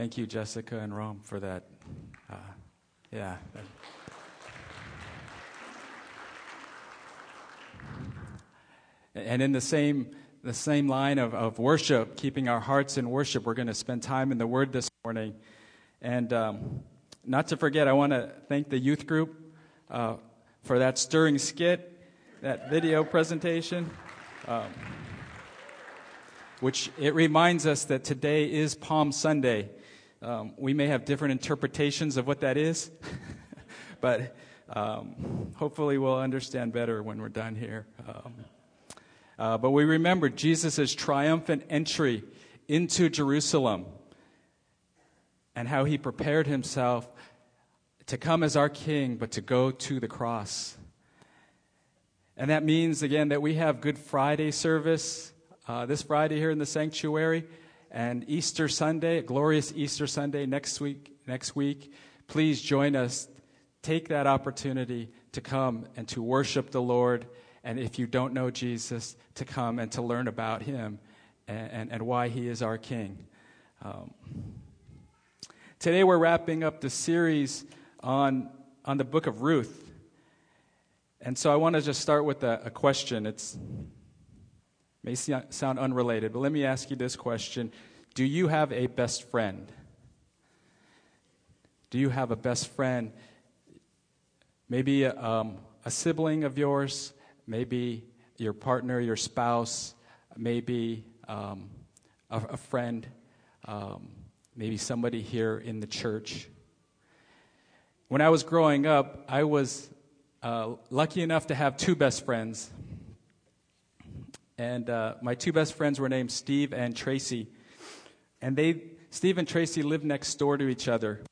Thank you, Jessica and Rome, for that. Uh, yeah. And in the same, the same line of, of worship, keeping our hearts in worship, we're going to spend time in the Word this morning. And um, not to forget, I want to thank the youth group uh, for that stirring skit, that video presentation, um, which it reminds us that today is Palm Sunday. Um, we may have different interpretations of what that is, but um, hopefully we'll understand better when we're done here. Um, uh, but we remember Jesus' triumphant entry into Jerusalem and how he prepared himself to come as our king, but to go to the cross. And that means, again, that we have Good Friday service uh, this Friday here in the sanctuary and Easter Sunday, glorious Easter Sunday next week. Next week, please join us. Take that opportunity to come and to worship the Lord and if you don't know Jesus, to come and to learn about him and, and, and why he is our King. Um, today we're wrapping up the series on, on the book of Ruth. And so I want to just start with a, a question. It's may sound unrelated, but let me ask you this question. Do you have a best friend? Do you have a best friend? Maybe um, a sibling of yours, maybe your partner, your spouse, maybe um, a, a, friend, um, maybe somebody here in the church. When I was growing up, I was uh, lucky enough to have two best friends. And uh, my two best friends were named Steve and Tracy. And they, Steve and Tracy lived next door to each other.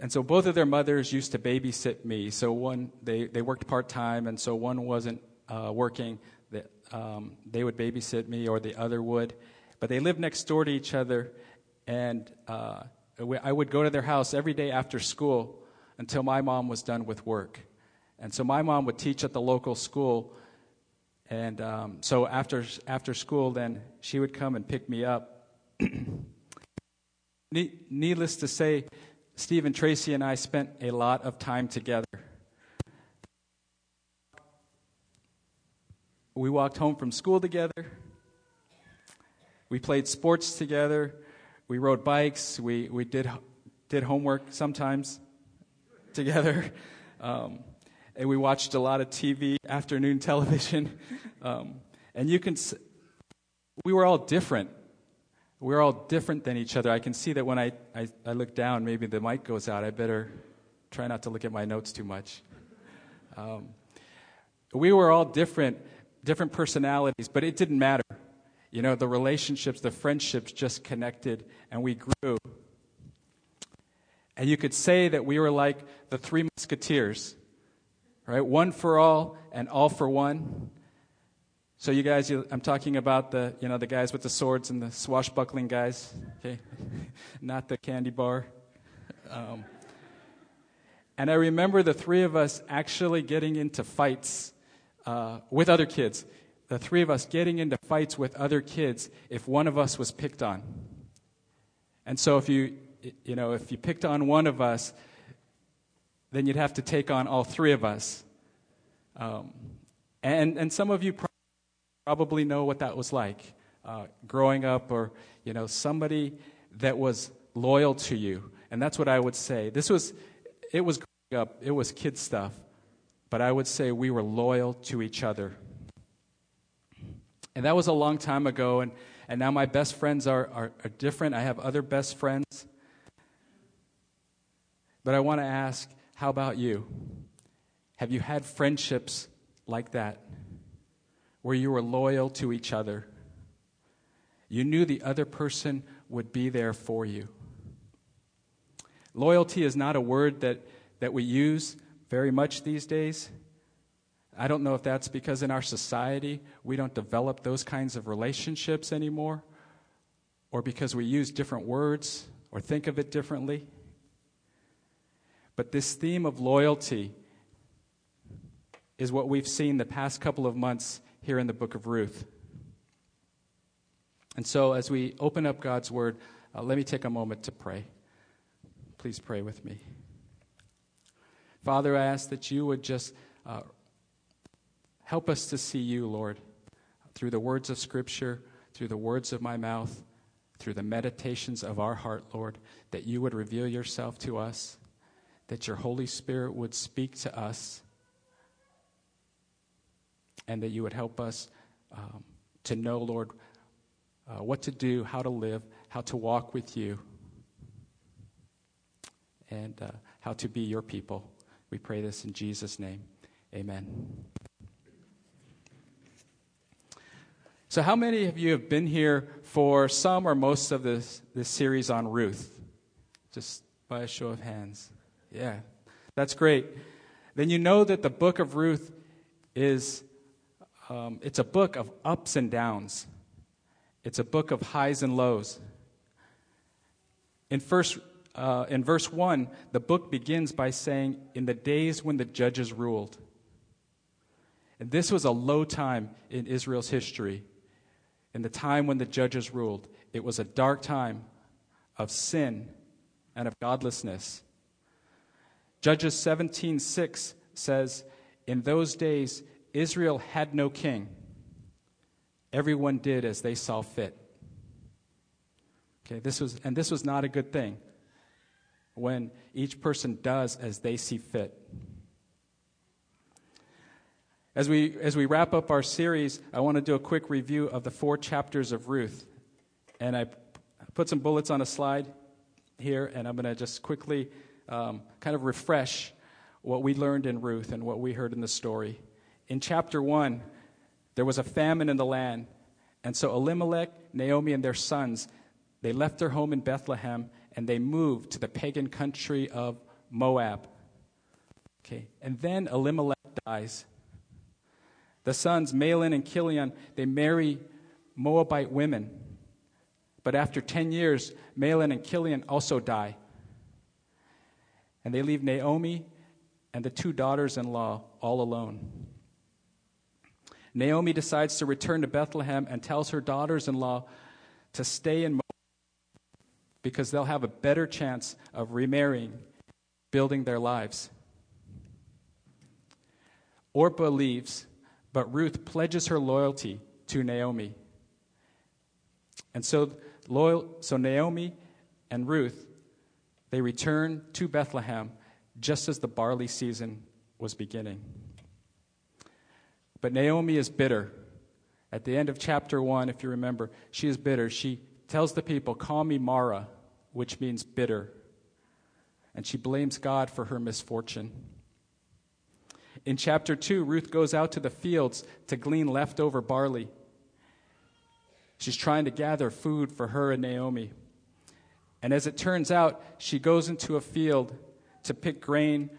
And so both of their mothers used to babysit me. So one, they, they worked part time, and so one wasn't uh, working. That um, they would babysit me, or the other would. But they lived next door to each other, and uh, I would go to their house every day after school until my mom was done with work. And so my mom would teach at the local school, and um, so after after school, then she would come and pick me up. Needless to say, Steve and Tracy and I spent a lot of time together. We walked home from school together. We played sports together. We rode bikes. We, we did, did homework sometimes together. Um, and we watched a lot of TV, afternoon television. Um, and you can, we were all different we're all different than each other. I can see that when I, I, I, look down, maybe the mic goes out. I better try not to look at my notes too much. Um, we were all different, different personalities, but it didn't matter. You know, the relationships, the friendships just connected, and we grew. And you could say that we were like the three musketeers, right? One for all and all for one. So you guys, you, I'm talking about the, you know, the guys with the swords and the swashbuckling guys, okay? Not the candy bar. Um, and I remember the three of us actually getting into fights uh, with other kids. The three of us getting into fights with other kids if one of us was picked on. And so if you, you know, if you picked on one of us, then you'd have to take on all three of us. Um, and, and some of you probably know what that was like uh, growing up, or you know, somebody that was loyal to you. And that's what I would say. This was, it was growing up, it was kid stuff, but I would say we were loyal to each other. And that was a long time ago, and, and now my best friends are, are, are different. I have other best friends. But I want to ask how about you? Have you had friendships like that? Where you were loyal to each other. You knew the other person would be there for you. Loyalty is not a word that, that we use very much these days. I don't know if that's because in our society we don't develop those kinds of relationships anymore, or because we use different words or think of it differently. But this theme of loyalty is what we've seen the past couple of months here in the book of Ruth. And so, as we open up God's word, uh, let me take a moment to pray. Please pray with me. Father, I ask that you would just uh, help us to see you, Lord, through the words of Scripture, through the words of my mouth, through the meditations of our heart, Lord, that you would reveal yourself to us, that your Holy Spirit would speak to us, and that you would help us um, to know, Lord, uh, what to do, how to live, how to walk with you, and uh, how to be your people. We pray this in Jesus' name. Amen. So, how many of you have been here for some or most of this, this series on Ruth? Just by a show of hands. Yeah, that's great. Then you know that the book of Ruth is um, it's a book of ups and downs. It's a book of highs and lows. In, first, uh, in verse 1, the book begins by saying, In the days when the judges ruled. And this was a low time in Israel's history in the time when the judges ruled. It was a dark time of sin and of godlessness. Judges 17:6 says, "In those days Israel had no king. Everyone did as they saw fit." Okay, this was and this was not a good thing. When each person does as they see fit. As we, as we wrap up our series, I want to do a quick review of the four chapters of Ruth. And I put some bullets on a slide here, and I'm going to just quickly um, kind of refresh what we learned in Ruth and what we heard in the story. In chapter 1, there was a famine in the land, and so Elimelech, Naomi, and their sons, they left their home in Bethlehem and they moved to the pagan country of Moab. Okay, and then Elimelech dies. The sons, Mahlon and Chilion, they marry Moabite women. But after 10 years, Mahlon and Chilion also die. And they leave Naomi and the two daughters in law all alone. Naomi decides to return to Bethlehem and tells her daughters in law to stay in Moab because they'll have a better chance of remarrying, building their lives. Orpah leaves but Ruth pledges her loyalty to Naomi. And so, loyal, so Naomi and Ruth, they return to Bethlehem just as the barley season was beginning. But Naomi is bitter. At the end of chapter 1, if you remember, she is bitter. She tells the people, Call me Mara, which means bitter. And she blames God for her misfortune. In chapter 2, Ruth goes out to the fields to glean leftover barley. She's trying to gather food for her and Naomi. And as it turns out, she goes into a field to pick grain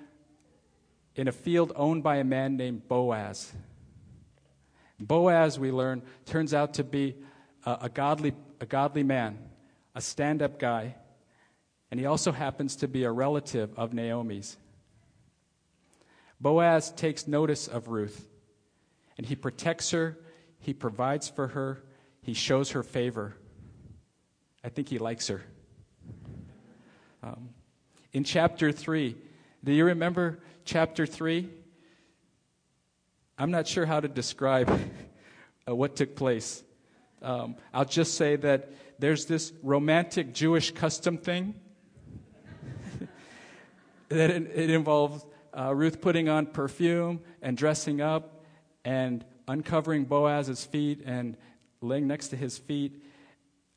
in a field owned by a man named Boaz. Boaz, we learn, turns out to be a, a godly, a godly man, a stand up guy, and he also happens to be a relative of Naomi's. Boaz takes notice of Ruth, and he protects her, he provides for her, he shows her favor. I think he likes her. Um, in chapter 3, do you remember chapter 3? I'm not sure how to describe uh, what took place. Um, I'll just say that there's this romantic Jewish custom thing that it, it involves uh, Ruth putting on perfume and dressing up and uncovering Boaz's feet and laying next to his feet.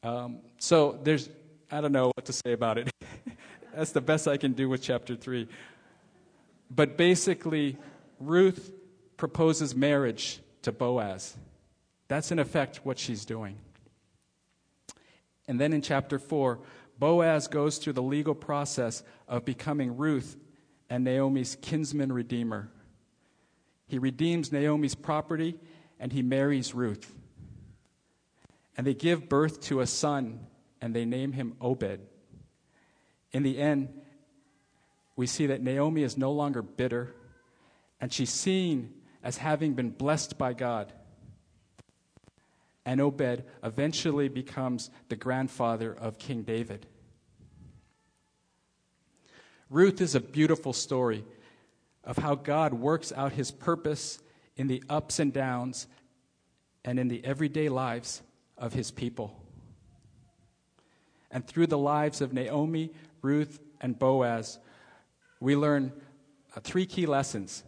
Um, so there's, I don't know what to say about it. That's the best I can do with chapter 3. But basically, Ruth proposes marriage to Boaz. That's in effect what she's doing. And then in chapter 4, Boaz goes through the legal process of becoming Ruth and Naomi's kinsman redeemer. He redeems Naomi's property and he marries Ruth. And they give birth to a son and they name him Obed. In the end, we see that Naomi is no longer bitter and she's seen as having been blessed by God. and Obed eventually becomes the grandfather of King David. Ruth is a beautiful story of how God works out his purpose in the ups and downs and in the everyday lives of his people. And through the lives of Naomi, Ruth, and Boaz, we learn uh, three key lessons.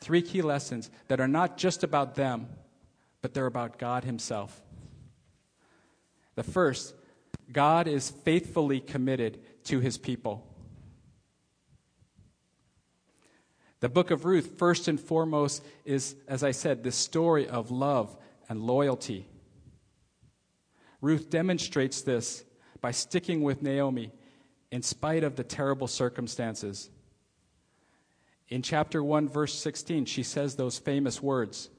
Three key lessons that are not just about them, but they're about God Himself. The first, God is faithfully committed to His people. The book of Ruth, first and foremost, is, as I said, the story of love and loyalty. Ruth demonstrates this by sticking with Naomi in spite of the terrible circumstances. In chapter 1, verse 16, she says those famous words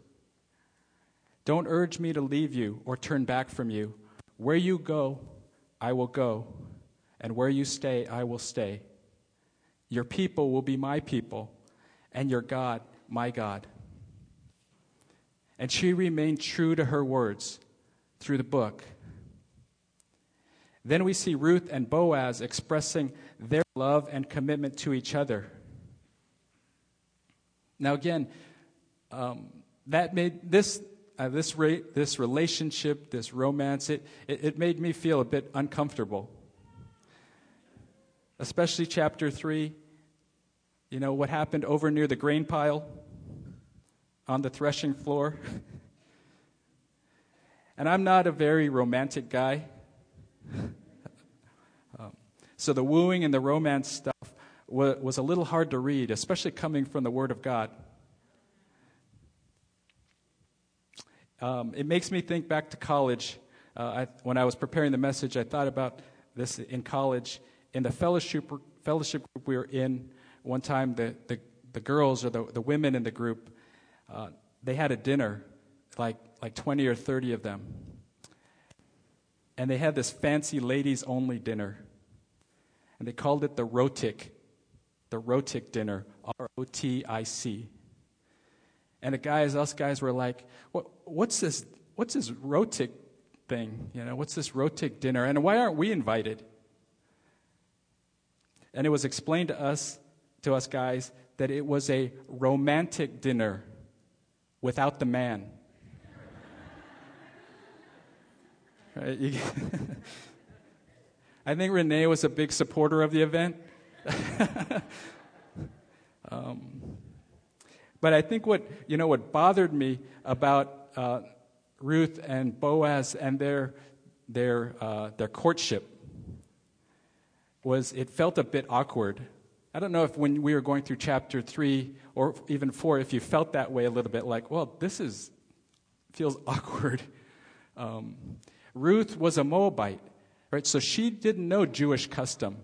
Don't urge me to leave you or turn back from you. Where you go, I will go, and where you stay, I will stay. Your people will be my people, and your God, my God. And she remained true to her words through the book. Then we see Ruth and Boaz expressing their love and commitment to each other. Now, again, um, that made this, uh, this, ra- this relationship, this romance, it, it, it made me feel a bit uncomfortable. Especially chapter 3, you know, what happened over near the grain pile on the threshing floor. and I'm not a very romantic guy. um, so the wooing and the romance stuff was, a little hard to read, especially coming from the Word of God. Um, it makes me think back to college. Uh, I, when I was preparing the message, I thought about this in college. In the fellowship, fellowship group we were in, one time the, the, the girls or the, the women in the group, uh, they had a dinner, like, like 20 or 30 of them and they had this fancy ladies only dinner. And they called it the Rotic, the Rotic dinner, R O T I C. And the guys, us guys, were like, what, what's this? What's this Rotic thing? You know, what's this Rotic dinner? And why aren't we invited? And it was explained to us, to us guys, that it was a romantic dinner without the man. Right? I think Renee was a big supporter of the event. um, but I think what you know what bothered me about uh, Ruth and Boaz and their their uh, their courtship was it felt a bit awkward. I don't know if when we were going through chapter three or even four, if you felt that way a little bit, like, well, this is feels awkward. Um, Ruth was a Moabite, right? So she didn't know Jewish custom.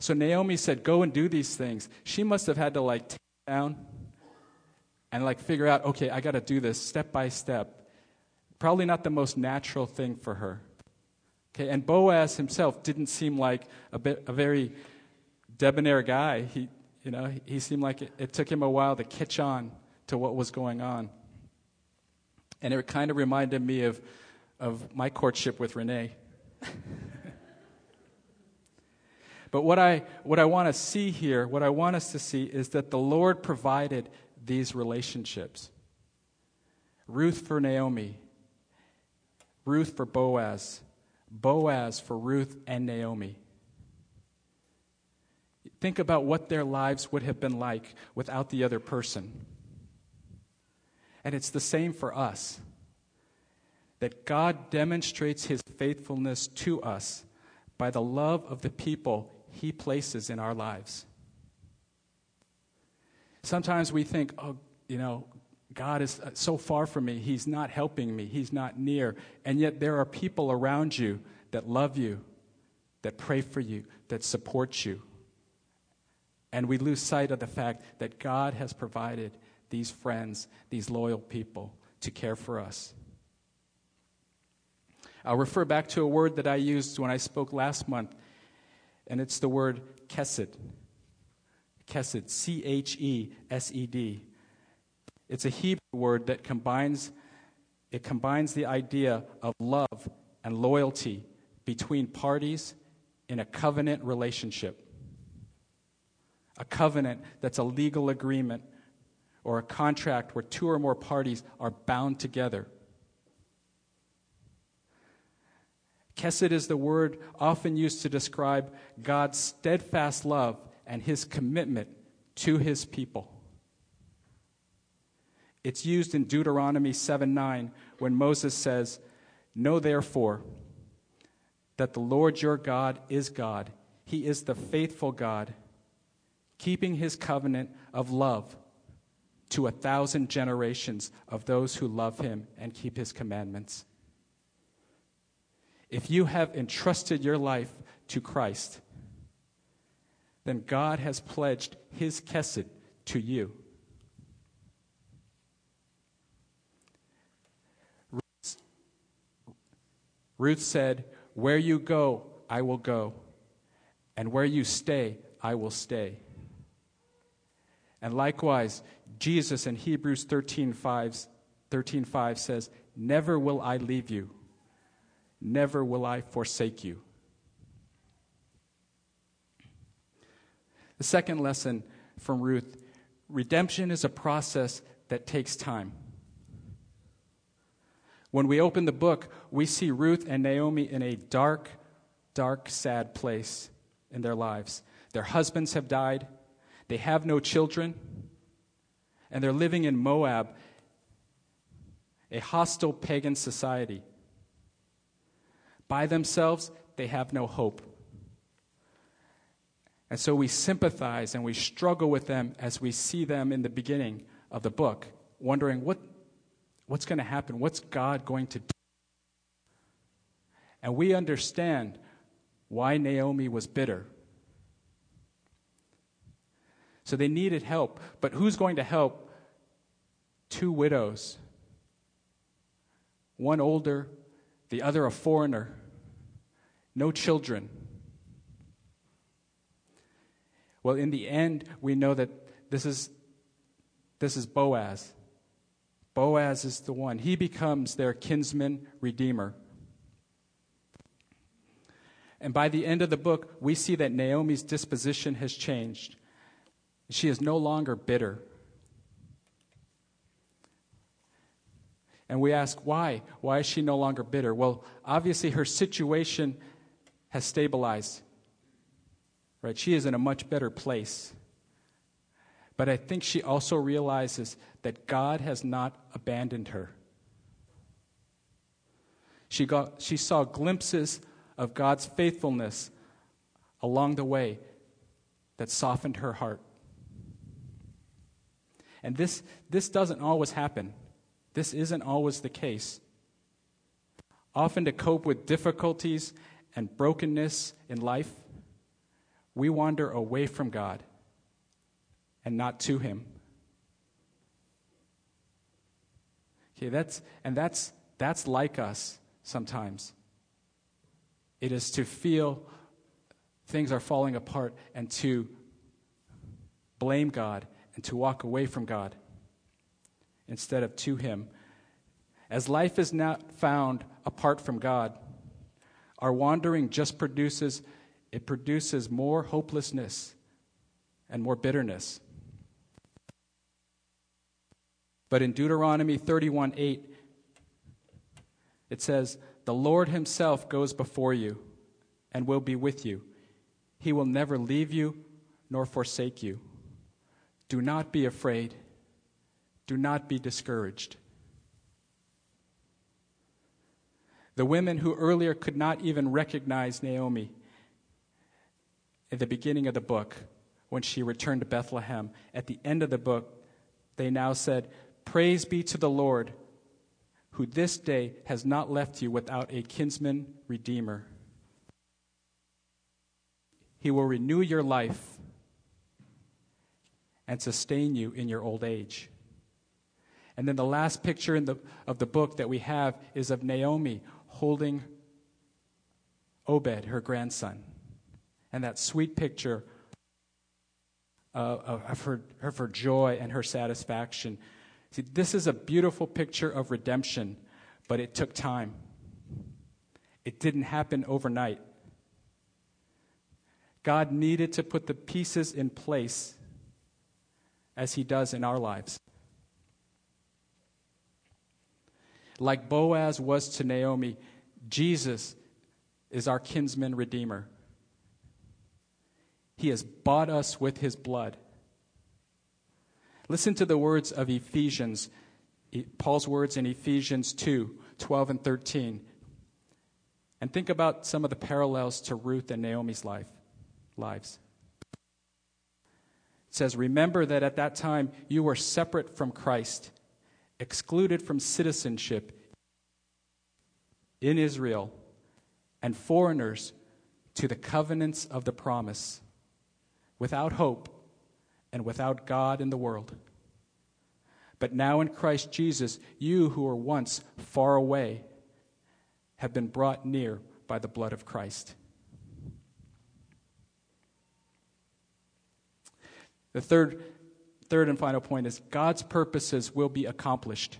So Naomi said, Go and do these things. She must have had to like take down and like figure out, okay, I got to do this step by step. Probably not the most natural thing for her. Okay, and Boaz himself didn't seem like a, bit, a very debonair guy. He, you know, he seemed like it, it took him a while to catch on to what was going on. And it kind of reminded me of of my courtship with Renee. but what I, what I want to see here, what I want us to see, is that the Lord provided these relationships Ruth for Naomi, Ruth for Boaz, Boaz for Ruth and Naomi. Think about what their lives would have been like without the other person. And it's the same for us that God demonstrates his faithfulness to us by the love of the people he places in our lives. Sometimes we think, oh, you know, God is uh, so far from me. He's not helping me. He's not near. And yet there are people around you that love you, that pray for you, that support you. And we lose sight of the fact that God has provided these friends, these loyal people to care for us. I'll refer back to a word that I used when I spoke last month, and it's the word chesed. Chesed, C H E S E D. It's a Hebrew word that combines it combines the idea of love and loyalty between parties in a covenant relationship. A covenant that's a legal agreement or a contract where two or more parties are bound together. Chesed is the word often used to describe God's steadfast love and his commitment to his people. It's used in Deuteronomy 7 9 when Moses says, Know therefore that the Lord your God is God. He is the faithful God, keeping his covenant of love to a thousand generations of those who love him and keep his commandments. If you have entrusted your life to Christ, then God has pledged his chesed to you. Ruth said, Where you go, I will go, and where you stay, I will stay. And likewise, Jesus in Hebrews 13 5, 13 5 says, Never will I leave you, never will I forsake you. The second lesson from Ruth redemption is a process that takes time. When we open the book, we see Ruth and Naomi in a dark, dark, sad place in their lives. Their husbands have died, they have no children, and they're living in Moab, a hostile pagan society. By themselves, they have no hope. And so we sympathize and we struggle with them as we see them in the beginning of the book, wondering what, what's going to happen? What's God going to do? And we understand why Naomi was bitter. So they needed help. But who's going to help two widows? One older, the other a foreigner, no children. Well, in the end, we know that this is, this is Boaz. Boaz is the one. He becomes their kinsman redeemer. And by the end of the book, we see that Naomi's disposition has changed. She is no longer bitter. And we ask, why? Why is she no longer bitter? Well, obviously, her situation has stabilized. Right? She is in a much better place. But I think she also realizes that God has not abandoned her. She, got, she saw glimpses of God's faithfulness along the way that softened her heart. And this, this doesn't always happen. This isn't always the case. Often, to cope with difficulties and brokenness in life, we wander away from God and not to Him. Okay, that's, and that's, that's like us sometimes. It is to feel things are falling apart and to blame God and to walk away from God instead of to Him. As life is not found apart from God, our wandering just produces it produces more hopelessness and more bitterness. But in Deuteronomy 31 8, it says, The Lord Himself goes before you and will be with you. He will never leave you nor forsake you. Do not be afraid. Do not be discouraged. The women who earlier could not even recognize Naomi at the beginning of the book, when she returned to Bethlehem, at the end of the book, they now said, Praise be to the Lord, who this day has not left you without a kinsman redeemer. He will renew your life and sustain you in your old age. And then the last picture in the, of the book that we have is of Naomi holding Obed, her grandson. And that sweet picture uh, of, of, her, of her joy and her satisfaction. See, this is a beautiful picture of redemption but it took time. It didn't happen overnight. God needed to put the pieces in place as He does in our lives. Like Boaz was to Naomi, Jesus is our kinsman redeemer. He has bought us with his blood. Listen to the words of Ephesians, Paul's words in Ephesians 2 12 and 13. And think about some of the parallels to Ruth and Naomi's life, lives. It says, Remember that at that time you were separate from Christ, excluded from citizenship in Israel, and foreigners to the covenants of the promise, without hope and without God in the world. But now in Christ Jesus, you who were once far away have been brought near by the blood of Christ. The third, third and final point is God's purposes will be accomplished.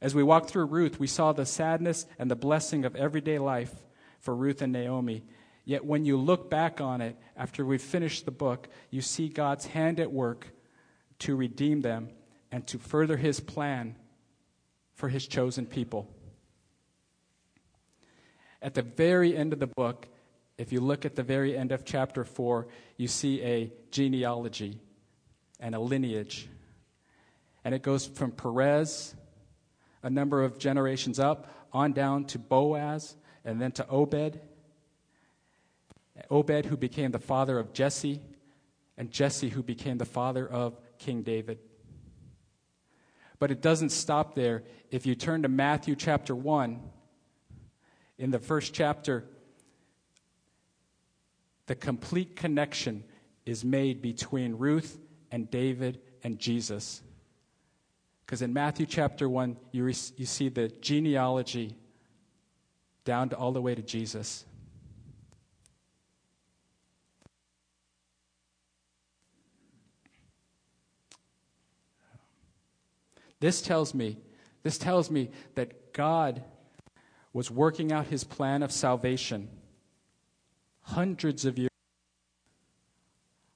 As we walked through Ruth, we saw the sadness and the blessing of everyday life for Ruth and Naomi. Yet when you look back on it after we've finished the book, you see God's hand at work to redeem them and to further his plan for his chosen people. At the very end of the book, if you look at the very end of chapter 4, you see a genealogy and a lineage. And it goes from Perez, a number of generations up, on down to Boaz, and then to Obed. Obed, who became the father of Jesse, and Jesse, who became the father of King David. But it doesn't stop there. If you turn to Matthew chapter 1, in the first chapter, the complete connection is made between Ruth and David and Jesus. Because in Matthew chapter 1, you, re- you see the genealogy down to all the way to Jesus. This tells me, this tells me that God was working out his plan of salvation hundreds of years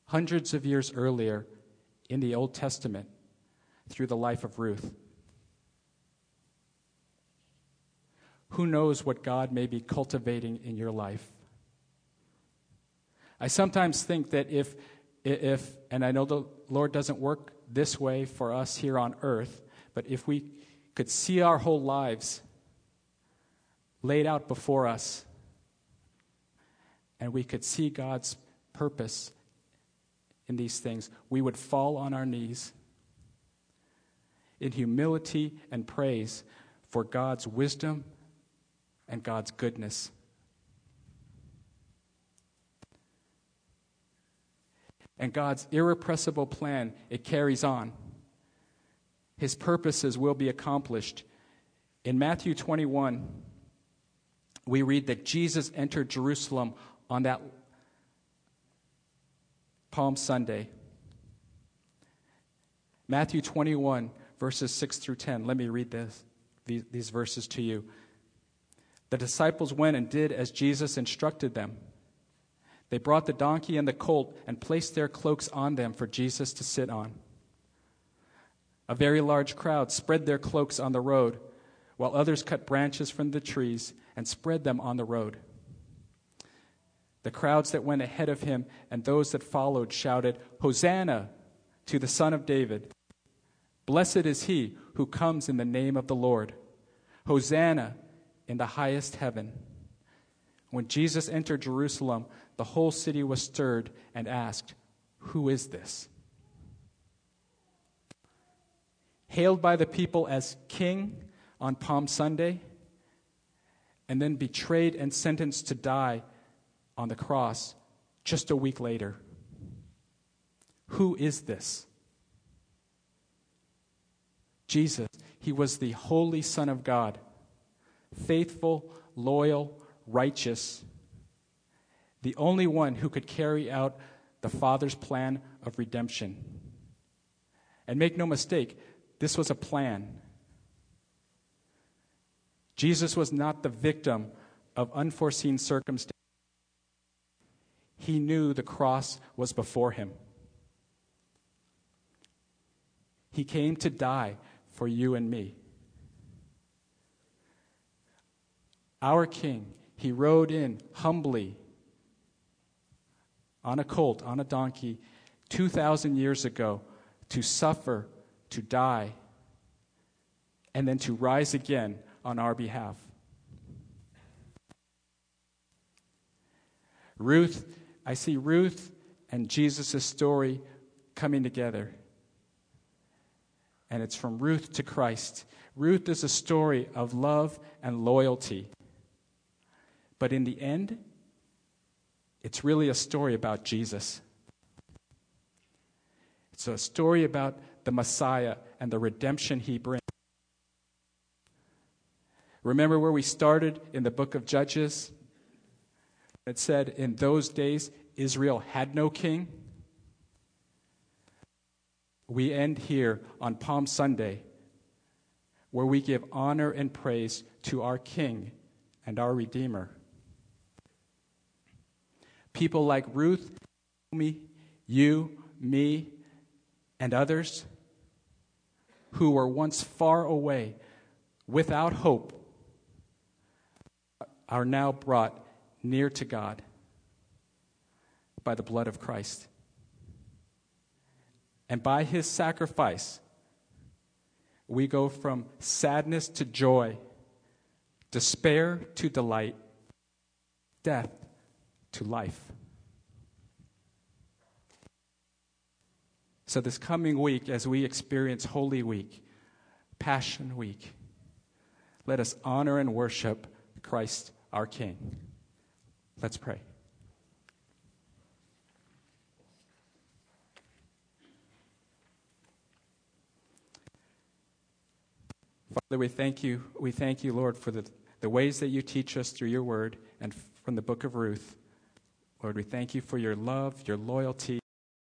hundreds of years earlier in the Old Testament through the life of Ruth. Who knows what God may be cultivating in your life? I sometimes think that if, if, and I know the Lord doesn't work this way for us here on earth, but if we could see our whole lives laid out before us, and we could see God's purpose in these things, we would fall on our knees in humility and praise for God's wisdom and God's goodness. And God's irrepressible plan, it carries on. His purposes will be accomplished. In Matthew 21, we read that Jesus entered Jerusalem on that Palm Sunday. Matthew 21, verses 6 through 10. Let me read this, these verses to you. The disciples went and did as Jesus instructed them. They brought the donkey and the colt and placed their cloaks on them for Jesus to sit on. A very large crowd spread their cloaks on the road, while others cut branches from the trees and spread them on the road. The crowds that went ahead of him and those that followed shouted, Hosanna to the Son of David! Blessed is he who comes in the name of the Lord! Hosanna in the highest heaven! When Jesus entered Jerusalem, the whole city was stirred and asked, Who is this? Hailed by the people as king on Palm Sunday, and then betrayed and sentenced to die on the cross just a week later. Who is this? Jesus. He was the holy Son of God, faithful, loyal, righteous, the only one who could carry out the Father's plan of redemption. And make no mistake, this was a plan. Jesus was not the victim of unforeseen circumstances. He knew the cross was before him. He came to die for you and me. Our King, he rode in humbly on a colt, on a donkey, 2,000 years ago to suffer, to die, and then to rise again on our behalf. Ruth, I see Ruth and Jesus' story coming together. And it's from Ruth to Christ. Ruth is a story of love and loyalty. But in the end, it's really a story about Jesus. It's a story about the Messiah and the redemption he brings. Remember where we started in the book of Judges? It said, In those days, Israel had no king. We end here on Palm Sunday, where we give honor and praise to our King and our Redeemer. People like Ruth, me, you, me, and others who were once far away without hope are now brought near to God by the blood of Christ. And by his sacrifice, we go from sadness to joy, despair to delight, death to life. So, this coming week, as we experience Holy Week, Passion Week, let us honor and worship Christ our King. Let's pray. Father, we thank you. We thank you, Lord, for the, the ways that you teach us through your word and from the book of Ruth. Lord, we thank you for your love, your loyalty,